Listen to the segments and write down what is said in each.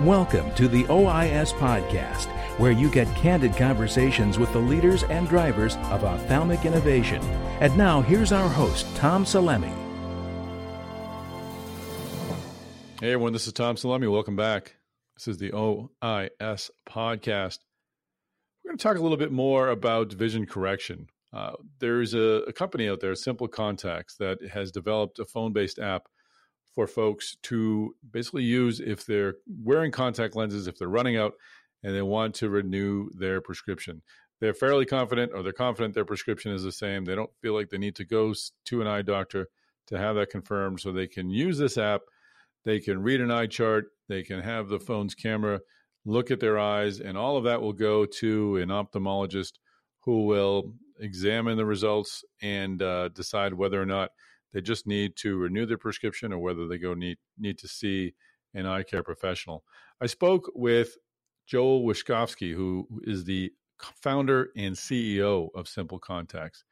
Welcome to the OIS Podcast, where you get candid conversations with the leaders and drivers of ophthalmic innovation. And now, here's our host, Tom Salemi. Hey everyone, this is Tom Salemi. Welcome back. This is the OIS Podcast. We're going to talk a little bit more about vision correction. Uh, there's a, a company out there, Simple Contacts, that has developed a phone based app for folks to basically use if they're wearing contact lenses, if they're running out and they want to renew their prescription. They're fairly confident or they're confident their prescription is the same. They don't feel like they need to go to an eye doctor to have that confirmed. So they can use this app. They can read an eye chart. They can have the phone's camera look at their eyes, and all of that will go to an ophthalmologist who will examine the results and uh, decide whether or not they just need to renew their prescription or whether they go need need to see an eye care professional. I spoke with Joel Wiskowski, who is the founder and CEO of Simple Contacts.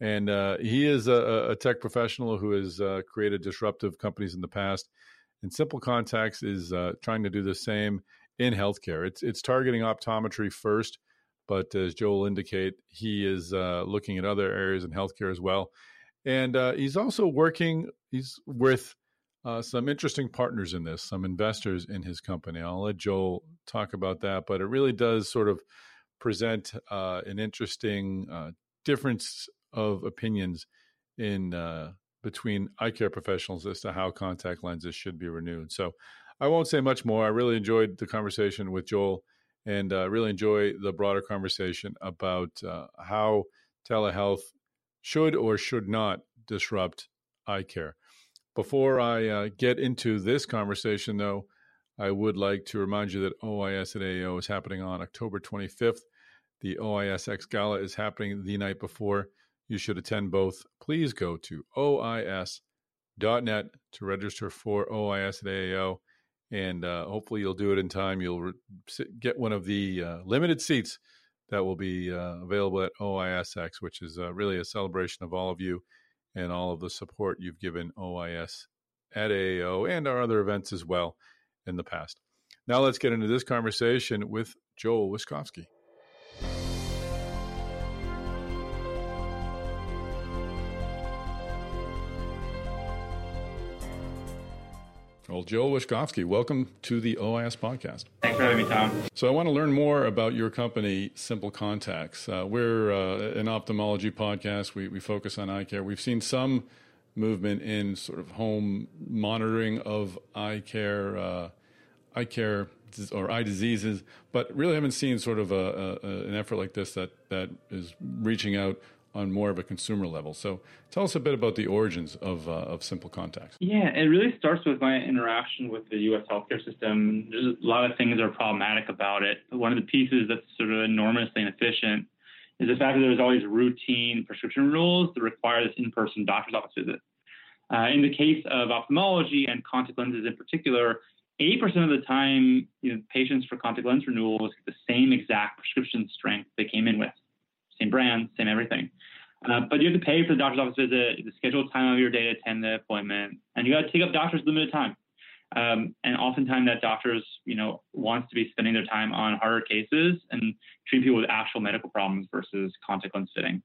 And uh, he is a, a, tech professional who has uh, created disruptive companies in the past. And Simple Contacts is uh, trying to do the same in healthcare. It's it's targeting optometry first, but as Joel indicate, he is uh, looking at other areas in healthcare as well and uh, he's also working. He's with uh, some interesting partners in this, some investors in his company. I'll let Joel talk about that, but it really does sort of present uh, an interesting uh, difference of opinions in uh, between eye care professionals as to how contact lenses should be renewed. So I won't say much more. I really enjoyed the conversation with Joel and uh, really enjoy the broader conversation about how telehealth should or should not disrupt eye care. Before I uh, get into this conversation, though, I would like to remind you that OIS at AAO is happening on October 25th. The OISX Gala is happening the night before. You should attend both. Please go to OIS.net to register for OIS at AAO, and uh, hopefully you'll do it in time. You'll re- get one of the uh, limited seats that will be uh, available at OISX, which is uh, really a celebration of all of you and all of the support you've given OIS at AAO and our other events as well in the past. Now let's get into this conversation with Joel Wiskowski. Well, Joel Wiskowski, welcome to the OIS podcast. Thanks for having me, Tom. So, I want to learn more about your company, Simple Contacts. Uh, we're uh, an ophthalmology podcast. We, we focus on eye care. We've seen some movement in sort of home monitoring of eye care, uh, eye care or eye diseases, but really haven't seen sort of a, a, an effort like this that, that is reaching out on more of a consumer level. So tell us a bit about the origins of, uh, of Simple Contacts. Yeah, it really starts with my interaction with the U.S. healthcare system. There's a lot of things that are problematic about it. One of the pieces that's sort of enormously inefficient is the fact that there's always routine prescription rules that require this in-person doctor's office visit. Uh, in the case of ophthalmology and contact lenses in particular, 80% of the time, you know, patients for contact lens renewals get the same exact prescription strength they came in with same brand, same everything. Uh, but you have to pay for the doctor's office visit, the scheduled time of your day to attend the appointment, and you got to take up doctor's limited time. Um, and oftentimes that doctors, you know, wants to be spending their time on harder cases and treat people with actual medical problems versus contact lens fitting.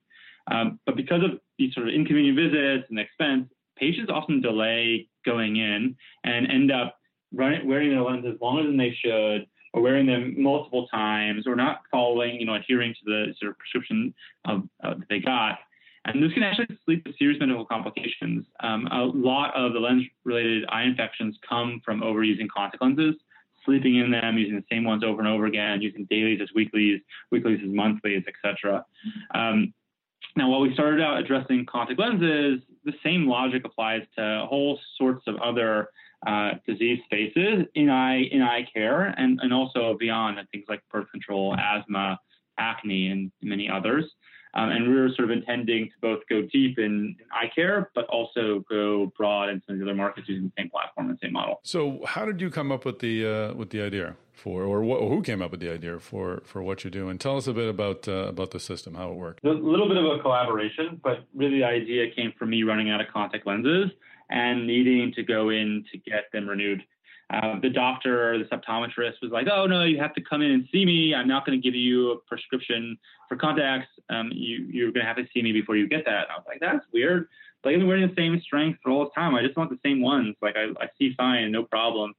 Um, but because of these sort of inconvenient visits and expense, patients often delay going in and end up running, wearing their lenses longer than they should, wearing them multiple times or not following, you know, adhering to the sort of prescription of, uh, that they got. And this can actually lead to serious medical complications. Um, a lot of the lens-related eye infections come from overusing contact lenses, sleeping in them, using the same ones over and over again, using dailies as weeklies, weeklies as monthlies, etc. Um, now, while we started out addressing contact lenses, the same logic applies to whole sorts of other uh, disease spaces in eye in eye care and, and also beyond things like birth control, asthma, acne, and many others. Um, and we are sort of intending to both go deep in, in, eye care, but also go broad in some of the other markets using the same platform and same model. So, how did you come up with the uh, with the idea for, or, what, or, who came up with the idea for for what you do? And tell us a bit about uh, about the system, how it works. A little bit of a collaboration, but really the idea came from me running out of contact lenses and needing to go in to get them renewed. uh, the doctor, or the optometrist was like, "Oh no, you have to come in and see me. I'm not going to give you a prescription for contacts. Um, you you're going to have to see me before you get that." And I was like, "That's weird. Like I've been wearing the same strength for all this time. I just want the same ones. Like I, I see fine, no problem."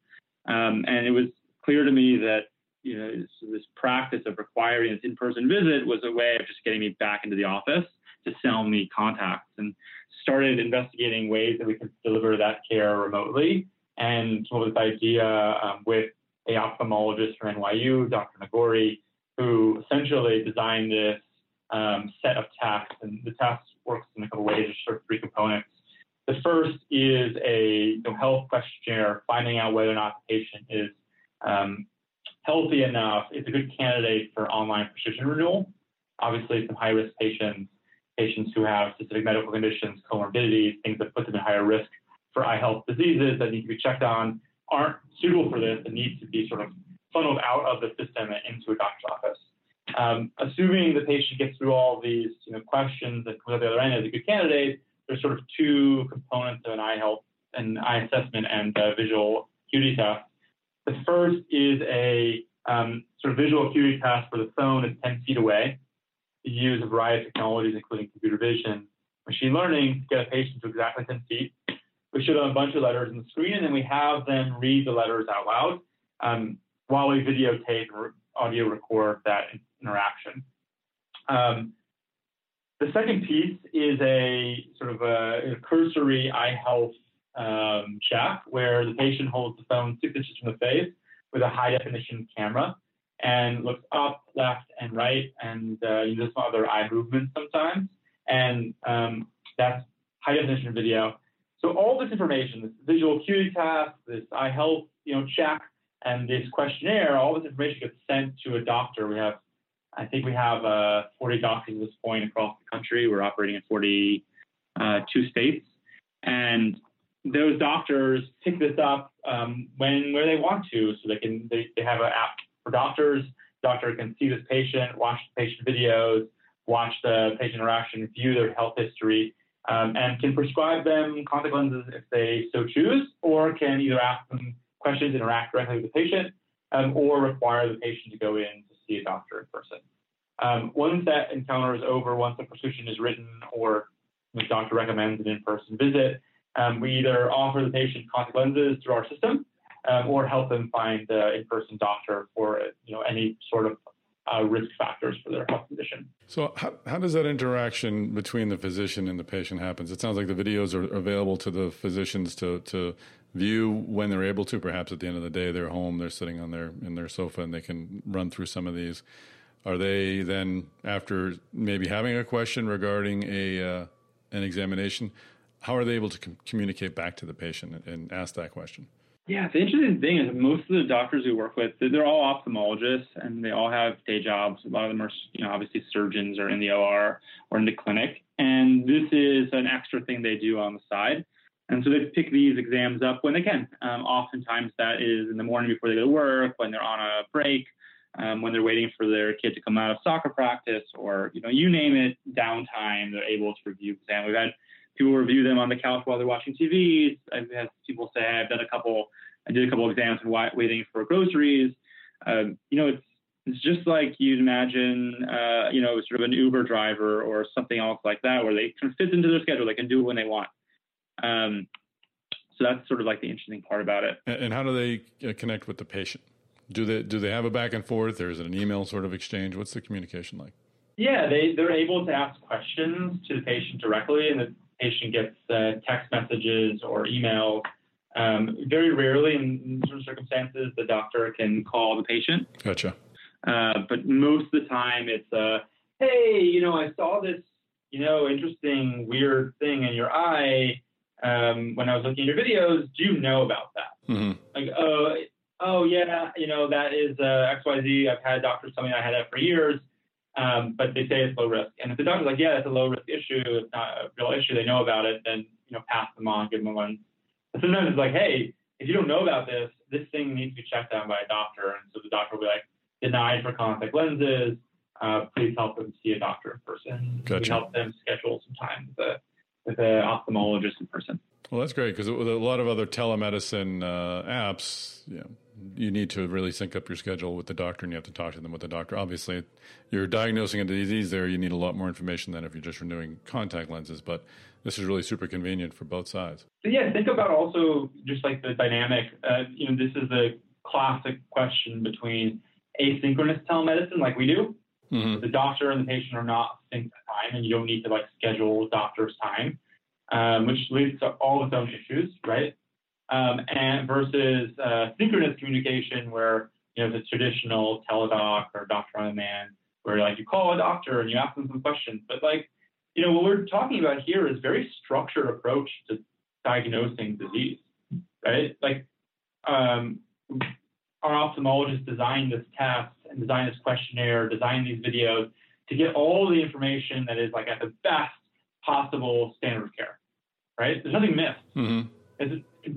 Um, and it was clear to me that you know this, this practice of requiring this in-person visit was a way of just getting me back into the office to sell me contacts, and started investigating ways that we could deliver that care remotely and came up with this idea um, with a ophthalmologist from NYU, Dr. Nagori, who essentially designed this um, set of tasks. And the task works in a couple ways. There's sort of three components. The first is a you know, health questionnaire, finding out whether or not the patient is um, healthy enough, is a good candidate for online prescription renewal. Obviously, some high-risk patients, patients who have specific medical conditions, comorbidities, things that put them at higher risk for eye health diseases that need to be checked on aren't suitable for this and need to be sort of funneled out of the system and into a doctor's office. Um, assuming the patient gets through all these you know, questions and comes out the other end as a good candidate, there's sort of two components of an eye health and eye assessment and uh, visual acuity test. The first is a um, sort of visual acuity test where the phone is 10 feet away. Use a variety of technologies, including computer vision, machine learning, to get a patient to exactly 10 feet we show them a bunch of letters on the screen, and then we have them read the letters out loud um, while we videotape or audio record that interaction. Um, the second piece is a sort of a, a cursory eye health um, check where the patient holds the phone six inches from the face with a high definition camera and looks up, left, and right, and uh, uses some other eye movements sometimes. And um, that's high definition video. So all this information, this visual acuity task, this eye health, you know, check, and this questionnaire, all this information gets sent to a doctor. We have, I think we have uh, 40 doctors at this point across the country. We're operating in 42 uh, states, and those doctors pick this up um, when where they want to. So they can they, they have an app doctors. Doctor can see this patient, watch the patient videos, watch the patient interaction, view their health history, um, and can prescribe them contact lenses if they so choose, or can either ask them questions, interact directly with the patient, um, or require the patient to go in to see a doctor in person. Um, once that encounter is over, once the prescription is written or the doctor recommends an in-person visit, um, we either offer the patient contact lenses through our system um, or help them find the in-person doctor for you know any sort of uh, risk factors for their health condition. So, how, how does that interaction between the physician and the patient happens? It sounds like the videos are available to the physicians to to view when they're able to. Perhaps at the end of the day, they're home, they're sitting on their in their sofa, and they can run through some of these. Are they then after maybe having a question regarding a uh, an examination? How are they able to com- communicate back to the patient and, and ask that question? Yeah, the interesting thing is most of the doctors we work with, they're all ophthalmologists and they all have day jobs. A lot of them are, you know, obviously surgeons or in the OR or in the clinic. And this is an extra thing they do on the side. And so they pick these exams up when they can. Um, oftentimes that is in the morning before they go to work, when they're on a break, um, when they're waiting for their kid to come out of soccer practice, or you know, you name it, downtime. They're able to review exam. We've had people review them on the couch while they're watching TVs. I've had people say I've done a couple, I did a couple exams while waiting for groceries. Um, you know, it's it's just like you'd imagine, uh, you know, sort of an Uber driver or something else like that, where they can fit into their schedule. They can do it when they want. Um, so that's sort of like the interesting part about it. And how do they uh, connect with the patient? Do they do they have a back and forth, or is it an email sort of exchange? What's the communication like? Yeah, they they're able to ask questions to the patient directly, and the patient gets uh, text messages or emails. Um, very rarely, in certain circumstances, the doctor can call the patient. Gotcha. Uh, but most of the time, it's uh, hey, you know, I saw this, you know, interesting, weird thing in your eye um, when I was looking at your videos. Do you know about that? Mm-hmm. Like, oh, oh yeah, you know, that is uh, X Y Z. I've had doctors tell me I had that for years. Um, but they say it's low risk. And if the doctor's like, yeah, it's a low risk issue, it's not a real issue, they know about it, then you know, pass them on, give them one. But sometimes it's like, hey, if you don't know about this, this thing needs to be checked out by a doctor. And so the doctor will be like, denied for contact lenses. Uh, please help them see a doctor in person. Gotcha. We help them schedule some time with a with an ophthalmologist in person. Well, that's great because with a lot of other telemedicine uh, apps, you, know, you need to really sync up your schedule with the doctor and you have to talk to them with the doctor. Obviously, you're diagnosing a disease there, you need a lot more information than if you're just renewing contact lenses. But this is really super convenient for both sides. So yeah, think about also just like the dynamic. Uh, you know, this is a classic question between asynchronous telemedicine, like we do. Mm-hmm. The doctor and the patient are not synced at time, and you don't need to like schedule doctor's time, um, which leads to all its own issues, right? Um, and versus uh, synchronous communication, where you know the traditional Teladoc or doctor on demand, where like you call a doctor and you ask them some questions, but like you know, what we're talking about here is very structured approach to diagnosing disease, right? Like, um, our ophthalmologist designed this test and designed this questionnaire, designed these videos to get all the information that is like at the best possible standard of care, right? There's nothing missed. Mm-hmm.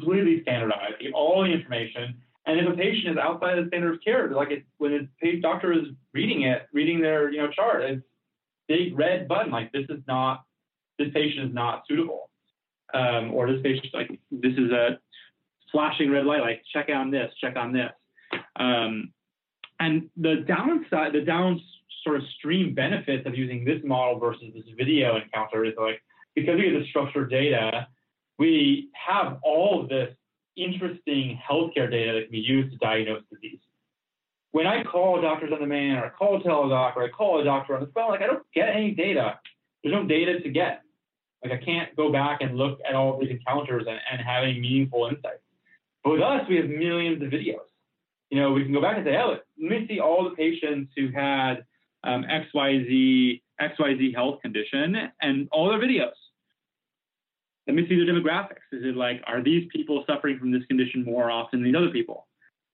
Completely standardized. All the information. And if a patient is outside of the standard of care, like it, when the doctor is reading it, reading their you know chart, it's big red button like this is not this patient is not suitable um, or this patient like this is a flashing red light like check on this check on this um, and the downside the down sort of stream benefits of using this model versus this video encounter is like because we get the structured data we have all of this interesting healthcare data that can be used to diagnose disease when I call doctors on demand or I call a Teladoc or I call a doctor on the phone, like I don't get any data. There's no data to get. Like I can't go back and look at all these encounters and, and have any meaningful insights. But with us, we have millions of videos. You know, we can go back and say, oh, let me see all the patients who had um, XYZ, XYZ health condition and all their videos. Let me see their demographics. Is it like, are these people suffering from this condition more often than these other people?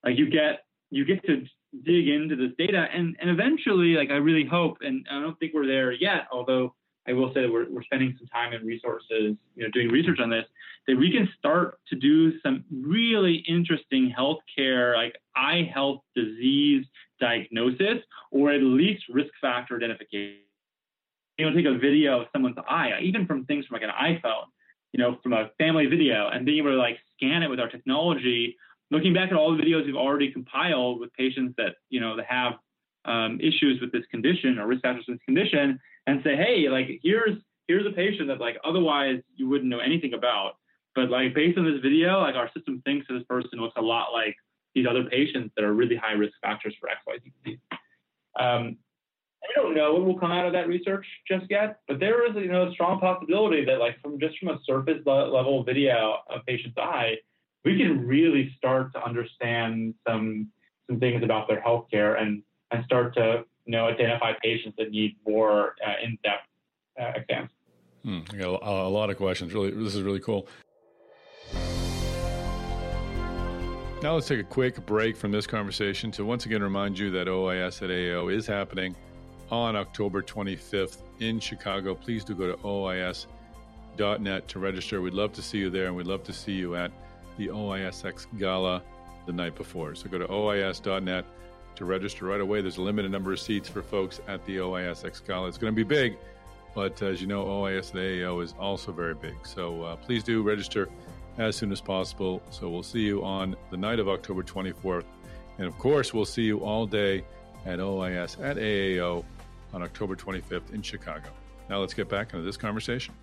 Like you get you get to dig into this data and and eventually like i really hope and i don't think we're there yet although i will say that we're, we're spending some time and resources you know doing research on this that we can start to do some really interesting healthcare like eye health disease diagnosis or at least risk factor identification you know take a video of someone's eye even from things from like an iphone you know from a family video and being able to like scan it with our technology looking back at all the videos we've already compiled with patients that you know that have um, issues with this condition or risk factors in this condition, and say, hey, like here's here's a patient that like otherwise you wouldn't know anything about, but like based on this video, like our system thinks that this person looks a lot like these other patients that are really high risk factors for XYZ disease. Um, I don't know what will come out of that research just yet, but there is you know a strong possibility that like from just from a surface level video of patient's eye, we can really start to understand some some things about their healthcare and and start to you know identify patients that need more uh, in-depth uh, exams. Hmm, I got a, a lot of questions. Really, this is really cool. Now let's take a quick break from this conversation to once again remind you that OIS at AAO is happening on October 25th in Chicago. Please do go to OIS.net to register. We'd love to see you there, and we'd love to see you at the OISX Gala the night before. So go to OIS.net to register right away. There's a limited number of seats for folks at the OISX Gala. It's going to be big, but as you know, OIS the AAO is also very big. So uh, please do register as soon as possible. So we'll see you on the night of October 24th. And of course, we'll see you all day at OIS at AAO on October 25th in Chicago. Now let's get back into this conversation.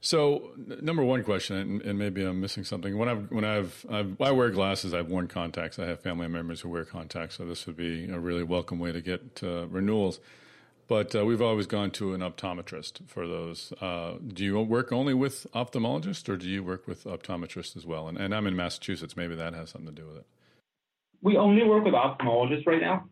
So, n- number one question, and, and, maybe I'm missing something. When I've when I've, I've I wear glasses, I've worn contacts. I have family members who wear contacts, so this would be a really welcome way to get renewals. But uh, we've always gone to an optometrist for those. Uh, do you work only with ophthalmologists, or do you work with optometrists as well? And, and I'm in Massachusetts. Maybe that has something to do with it. We only work with ophthalmologists right now.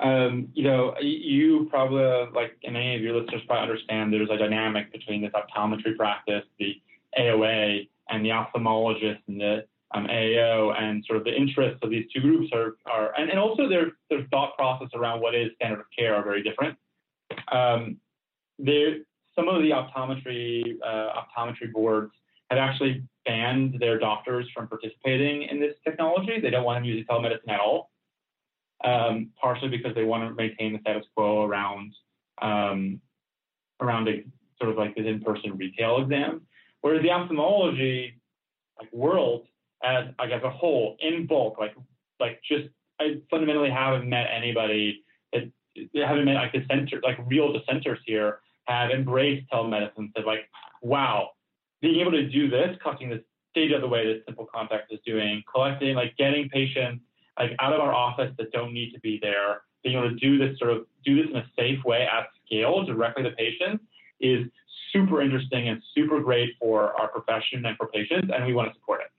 Um, you know, you probably, like any of your listeners probably understand there's a dynamic between this optometry practice, the AOA, and the ophthalmologist and the um, AAO, and sort of the interests of these two groups are, are and, and also their, their thought process around what is standard of care are very different. Um, there, some of the optometry uh, optometry boards have actually banned their doctors from participating in this technology. They don't want them using telemedicine at all um, partially because they want to maintain the status quo around um, around a sort of like this in-person retail exam. Whereas the ophthalmology like world as like as a whole in bulk, like like just I fundamentally haven't met anybody that haven't met like dissenters, like real dissenters here have embraced telemedicine. Said like, wow, being able to do this, cutting the stage of the way that Simple Contact is doing, collecting, like getting patients like out of our office that don't need to be there, being able to do this sort of do this in a safe way at scale directly to patients is super interesting and super great for our profession and for patients, and we want to support it.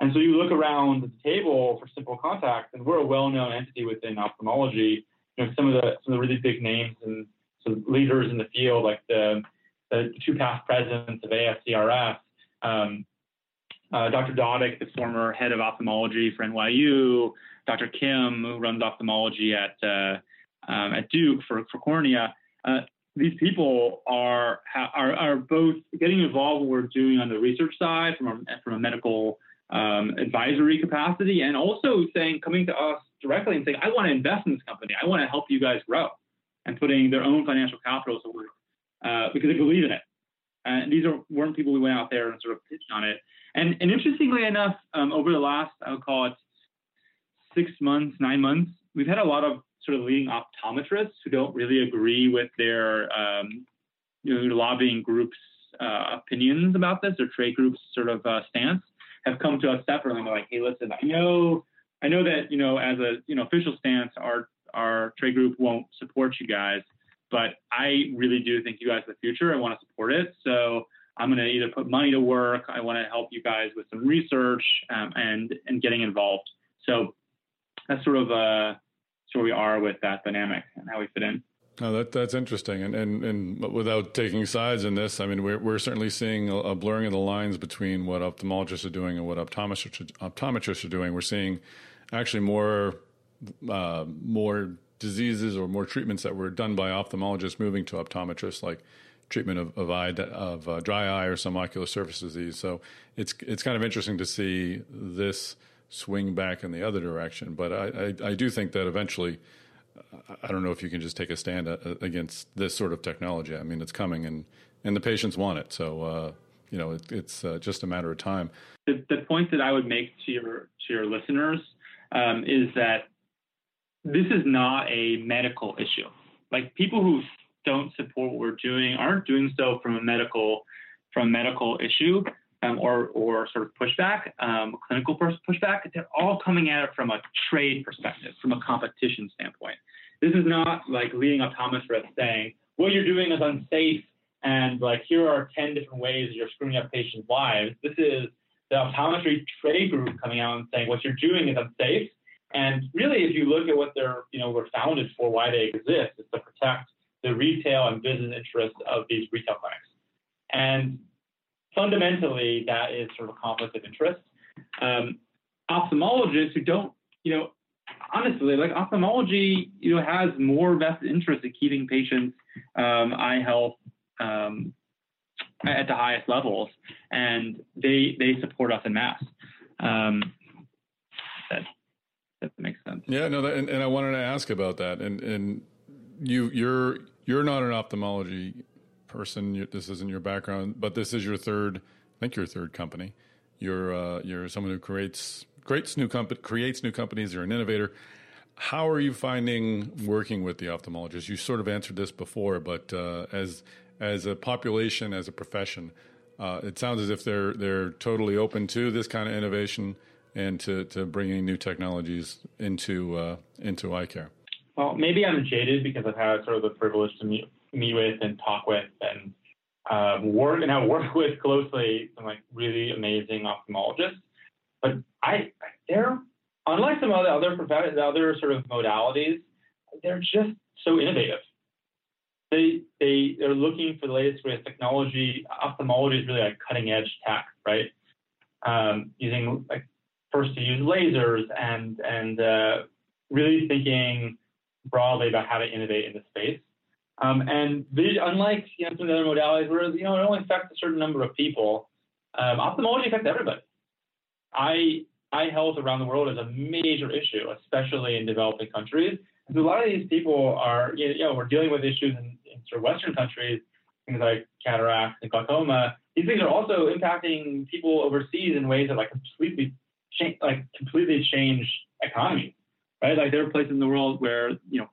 And so you look around the table for Simple Contact, and we're a well-known entity within ophthalmology. You know, some of the some of the really big names and some leaders in the field, like the the two past presidents of ASCRS, um, uh, Dr. Dodick, the former head of ophthalmology for NYU, Dr. Kim, who runs ophthalmology at uh, um, at Duke for for cornea. Uh, these people are, are are both getting involved in what we're doing on the research side from a, from a medical um, advisory capacity, and also saying coming to us directly and saying, I want to invest in this company. I want to help you guys grow, and putting their own financial capital to work uh, because they believe in it. And these are, weren't people we went out there and sort of pitched on it. And, and interestingly enough, um, over the last, I would call it six months, nine months, we've had a lot of sort of leading optometrists who don't really agree with their um, you know, lobbying groups' uh, opinions about this, or trade groups' sort of uh, stance have come to us separately and they're like, hey, listen, I know, I know that, you know, as a, you know, official stance, our, our trade group won't support you guys, but I really do think you guys are the future. I want to support it. So I'm going to either put money to work. I want to help you guys with some research um, and, and getting involved. So that's sort of, uh, where we are with that dynamic and how we fit in. That that's interesting, and, and and without taking sides in this, I mean, we're we're certainly seeing a, a blurring of the lines between what ophthalmologists are doing and what optometrists optometrists are doing. We're seeing actually more uh, more diseases or more treatments that were done by ophthalmologists moving to optometrists, like treatment of of, eye, of uh, dry eye or some ocular surface disease. So it's it's kind of interesting to see this swing back in the other direction. But I, I, I do think that eventually I don't know if you can just take a stand uh, against this sort of technology. I mean, it's coming, and and the patients want it. So uh, you know, it, it's uh, just a matter of time. The, the, point that I would make to your to your listeners um, is that this is not a medical issue. Like people who don't support what we're doing aren't doing so from a medical from a medical issue um, or or sort of pushback, um, clinical pushback. They're all coming at it from a trade perspective, from a competition standpoint. This is not like leading optometrists saying, what you're doing is unsafe and like here are 10 different ways you're screwing up patients' lives. This is the optometry trade group coming out and saying what you're doing is unsafe. And really, if you look at what they're, you know, were founded for, why they exist, is to protect the retail and business interests of these retail clinics. And fundamentally, that is sort of a conflict of interest. Um, ophthalmologists who don't, you know, honestly, like ophthalmology, you know, has more vested interest in keeping patients' um, eye health um, at the highest levels, and they they support us in mass. Um, that that makes sense. Yeah, no, that, and, and I wanted to ask about that, and and you you're you're not an ophthalmology person. This isn't your background, but this is your third. I think your third company. You're uh, you're someone who creates creates new comp- creates new companies. You're an innovator. How are you finding working with the ophthalmologists? You sort of answered this before, but uh, as as a population, as a profession, uh, it sounds as if they're they're totally open to this kind of innovation and to, to bringing new technologies into uh, into eye care. Well, maybe I'm jaded because I've had sort of the privilege to meet meet with and talk with and um, work and I work with closely some like really amazing ophthalmologists. But I, they're unlike some other other other sort of modalities, they're just so innovative. They they they're looking for the latest greatest technology. Ophthalmology is really like cutting edge tech, right? Um, using like first to use lasers and and uh, really thinking broadly about how to innovate in the space. Um, and unlike you know, some of the other modalities where you know it only affects a certain number of people, um, ophthalmology affects everybody. Eye eye health around the world is a major issue, especially in developing countries. And a lot of these people are, you know, we're dealing with issues in, in sort of Western countries things like cataracts and glaucoma, these things are also impacting people overseas in ways that like completely change, like completely change economy, right? Like there are places in the world where you know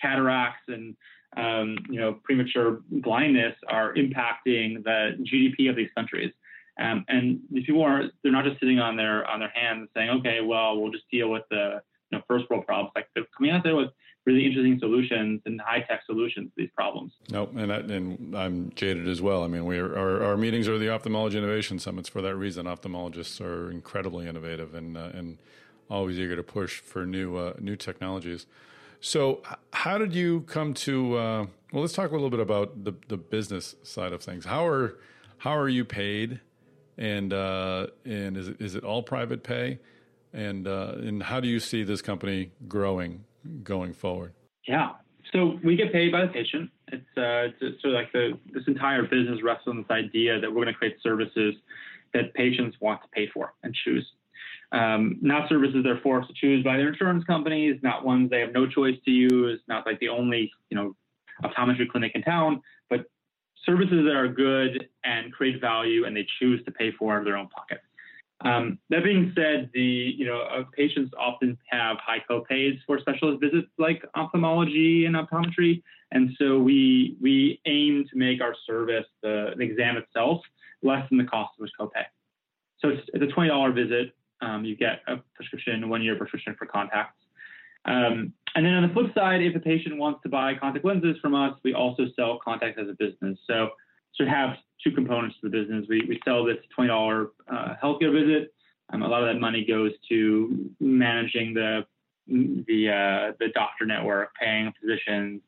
cataracts and um, you know premature blindness are impacting the GDP of these countries. Um, and these people are they're not just sitting on their on their hands saying, okay, well we'll just deal with the you know, first world problems. Like they're coming out there with really interesting solutions and high tech solutions to these problems. Nope, and I, and I'm jaded as well. I mean, we are, our our meetings are the ophthalmology innovation summits for that reason. Ophthalmologists are incredibly innovative and uh, and always eager to push for new uh, new technologies. So, how did you come to? Uh, well, let's talk a little bit about the the business side of things. How are how are you paid, and uh, and is it, is it all private pay? And uh, and how do you see this company growing going forward? Yeah. So we get paid by the patient. It's, uh, it's sort of like the, this entire business rests on this idea that we're going to create services that patients want to pay for and choose. Um, not services they're forced to choose by their insurance companies, not ones they have no choice to use, not like the only, you know, optometry clinic in town, but services that are good and create value and they choose to pay for out of their own pocket. Um, that being said, the you know uh, patients often have high copays for specialist visits like ophthalmology and optometry, and so we we aim to make our service the, the exam itself less than the cost of a copay. So it's, it's a twenty dollar visit. Um, you get a prescription, one year prescription for contacts. Um, and then on the flip side, if a patient wants to buy contact lenses from us, we also sell contacts as a business. So to have two components to the business. We, we sell this $20 uh, healthcare visit. Um, a lot of that money goes to managing the the uh, the doctor network, paying physicians,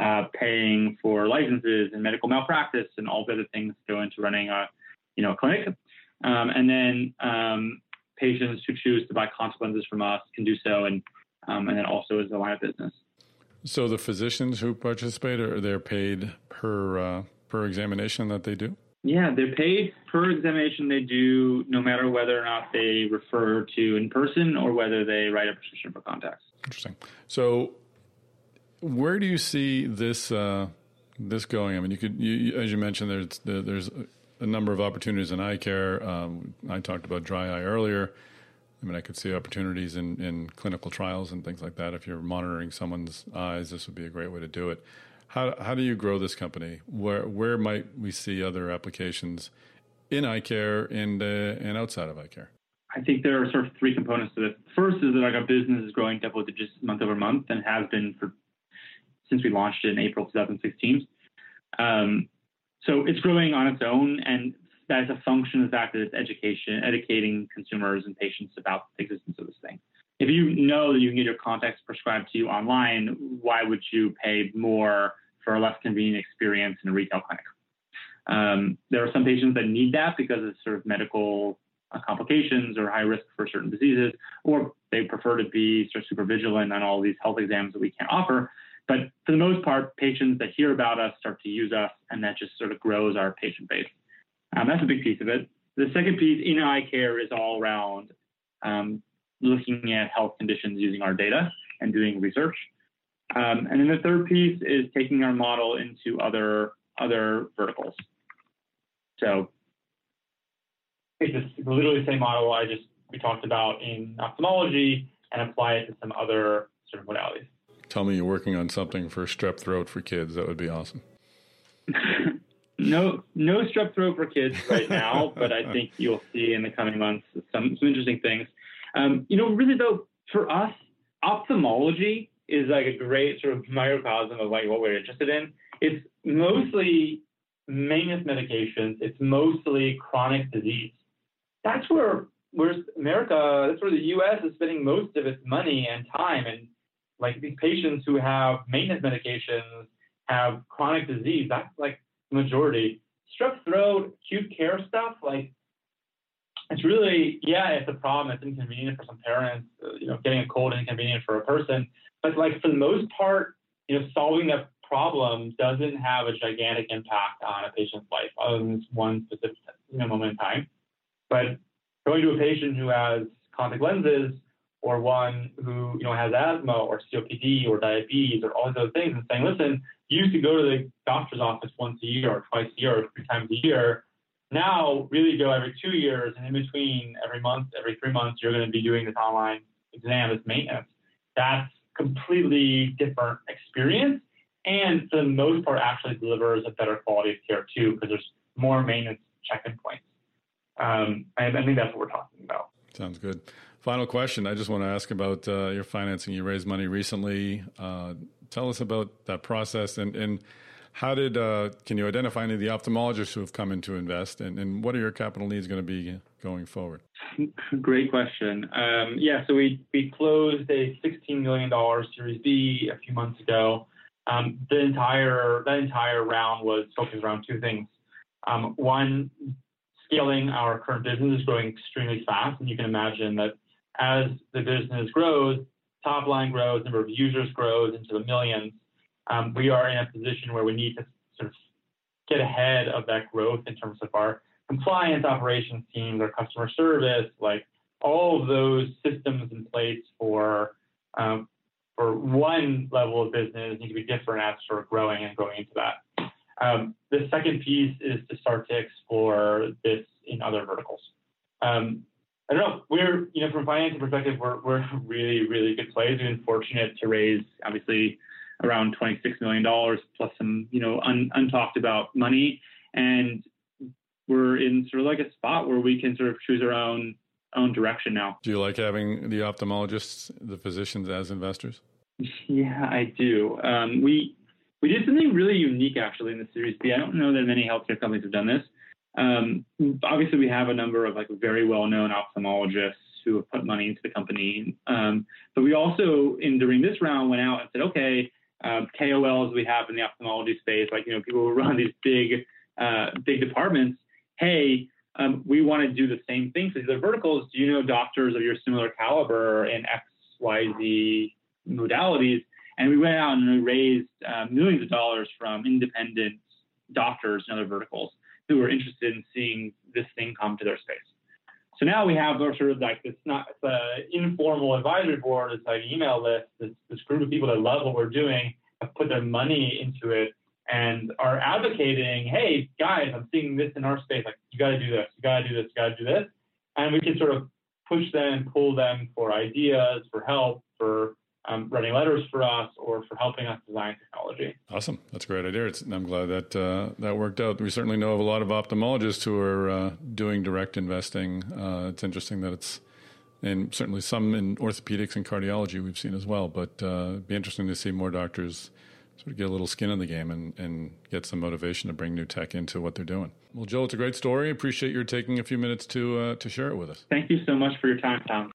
uh, paying for licenses and medical malpractice, and all the other things go into running a you know clinic. Um, and then um, patients who choose to buy contact lenses from us can do so, and um, and then also as a line of business. So the physicians who participate are they're paid per uh, per examination that they do? Yeah, they're paid per examination they do, no matter whether or not they refer to in person or whether they write a prescription for contacts. Interesting. So, where do you see this uh, this going? I mean, you could, you, as you mentioned, there's there's a number of opportunities in eye care. Um, I talked about dry eye earlier. I mean, I could see opportunities in, in clinical trials and things like that. If you're monitoring someone's eyes, this would be a great way to do it. How how do you grow this company? Where where might we see other applications in eye care and uh, and outside of eye care? I think there are sort of three components to this. First is that like our business is growing double digits month over month and has been for since we launched it in April 2016. Um, so it's growing on its own, and that is a function of the fact that it's education, educating consumers and patients about the existence of this thing. If you know that you can get your contacts prescribed to you online, why would you pay more for a less convenient experience in a retail clinic. Um, there are some patients that need that because of sort of medical complications or high risk for certain diseases, or they prefer to be sort of super vigilant on all these health exams that we can't offer. But for the most part, patients that hear about us start to use us, and that just sort of grows our patient base. Um, that's a big piece of it. The second piece in eye care is all around um, looking at health conditions using our data and doing research. Um, and then the third piece is taking our model into other other verticals. So it's literally the same model I just we talked about in ophthalmology and apply it to some other sort of modalities. Tell me you're working on something for strep throat for kids. That would be awesome. no, no strep throat for kids right now, but I think you'll see in the coming months some, some interesting things. Um, you know, really though, for us, ophthalmology is like a great sort of microcosm of like what we're interested in. It's mostly maintenance medications. It's mostly chronic disease. That's where where's America, that's where the US is spending most of its money and time. And like these patients who have maintenance medications have chronic disease. That's like the majority. Strep throat, acute care stuff, like it's really, yeah, it's a problem. It's inconvenient for some parents. Uh, you know, getting a cold inconvenient for a person. But like for the most part, you know, solving that problem doesn't have a gigantic impact on a patient's life other than this one specific you know, moment in time. But going to a patient who has contact lenses or one who you know has asthma or COPD or diabetes or all other things and saying, listen, you used to go to the doctor's office once a year or twice a year or three times a year. Now, really go every two years, and in between every month, every three months, you're going to be doing this online exam as maintenance. That's completely different experience, and for the most part, actually delivers a better quality of care too, because there's more maintenance check-in points. Um, I think that's what we're talking about. Sounds good. Final question. I just want to ask about uh, your financing. You raised money recently. Uh, tell us about that process and, and how did uh, can you identify any of the ophthalmologists who have come in to invest and, and what are your capital needs going to be going forward? Great question. Um, yeah, so we we closed a $16 million Series B a few months ago. Um, the entire that entire round was focused around two things. Um, one, scaling our current business is growing extremely fast, and you can imagine that as the business grows, top line grows, number of users grows into the millions, um, we are in a position where we need to sort of get ahead of that growth in terms of our compliance operations teams, our customer service, like all of those systems in place for um, for one level of business need to be different as sort of growing and growing into that. Um, the second piece is to start to explore this in other verticals. Um, I don't know. We're, you know, from a financing perspective, we're, we're really, really good place. We've been fortunate to raise, obviously, around $26 million plus some, you know, un, untalked about money. And we're in sort of like a spot where we can sort of choose our own own direction now. Do you like having the ophthalmologists, the physicians as investors? Yeah, I do. Um, we we did something really unique actually in the Series B. I don't know that many healthcare companies have done this. Um, obviously, we have a number of like very well-known ophthalmologists who have put money into the company. Um, but we also, in during this round, went out and said, okay, um, KOLs we have in the ophthalmology space, like you know people who run these big, uh, big departments. Hey, um, we want to do the same thing for other verticals. Do you know doctors of your similar caliber in X, Y, Z modalities? And we went out and we raised uh, millions of dollars from independent doctors and other verticals who are interested in seeing this thing come to their space. So now we have sort of like this not it's an informal advisory board, it's like an email list, this, group of people that love what we're doing, have put their money into it and are advocating, hey guys, I'm seeing this in our space, like you gotta do this, you gotta do this, you gotta do this. And we can sort of push them, pull them for ideas, for help, for um, writing letters for us or for helping us design technology. Awesome, that's a great idea. It's, I'm glad that uh, that worked out. We certainly know of a lot of ophthalmologists who are uh, doing direct investing. Uh, it's interesting that it's and certainly some in orthopedics and cardiology we've seen as well. But uh, it'd be interesting to see more doctors sort of get a little skin in the game and, and get some motivation to bring new tech into what they're doing. Well, Joe, it's a great story. Appreciate your taking a few minutes to uh, to share it with us. Thank you so much for your time, Tom.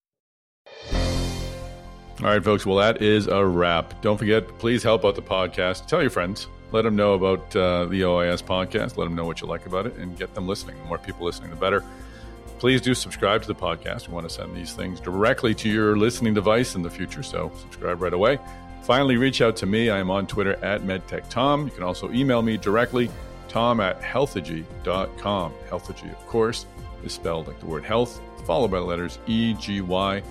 All right, folks. Well, that is a wrap. Don't forget, please help out the podcast. Tell your friends. Let them know about uh, the OIS podcast. Let them know what you like about it and get them listening. The more people listening, the better. Please do subscribe to the podcast. We want to send these things directly to your listening device in the future, so subscribe right away. Finally, reach out to me. I am on Twitter at MedTechTom. You can also email me directly, tom at healthegy.com. Healthegy, of course, is spelled like the word health, followed by the letters E G Y.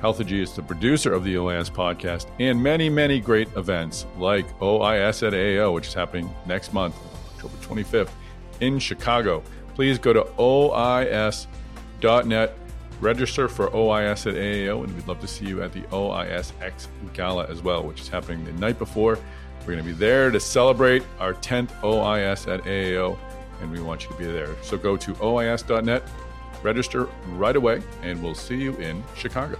Healthegy is the producer of the OIS podcast and many, many great events like OIS at AAO, which is happening next month, October 25th in Chicago. Please go to OIS.net, register for OIS at AAO, and we'd love to see you at the OISX Gala as well, which is happening the night before. We're going to be there to celebrate our 10th OIS at AAO, and we want you to be there. So go to OIS.net, register right away, and we'll see you in Chicago.